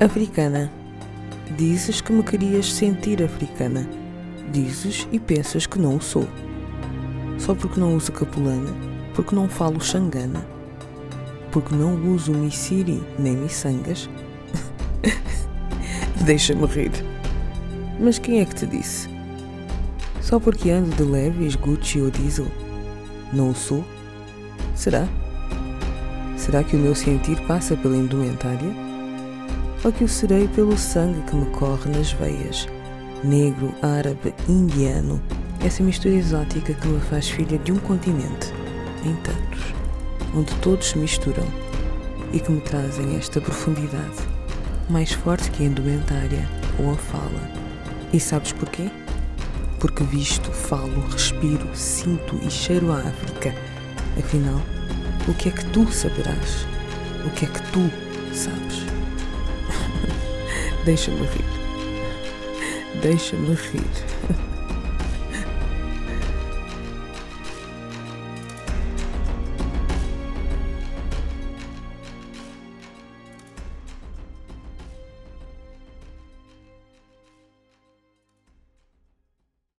Africana. Dizes que me querias sentir africana. Dizes e pensas que não o sou. Só porque não uso capulana, porque não falo xangana, porque não uso missiri nem miçangas. Deixa-me rir. Mas quem é que te disse? Só porque ando de leves, Gucci ou diesel? Não o sou? Será? Será que o meu sentir passa pela indumentária? Ou que o serei pelo sangue que me corre nas veias. Negro, árabe, indiano, essa mistura exótica que me faz filha de um continente, em tantos, onde todos se misturam e que me trazem esta profundidade, mais forte que a indumentária ou a fala. E sabes porquê? Porque visto, falo, respiro, sinto e cheiro a África. Afinal, o que é que tu saberás? O que é que tu sabes? Deixa-me rir. Deixa-me.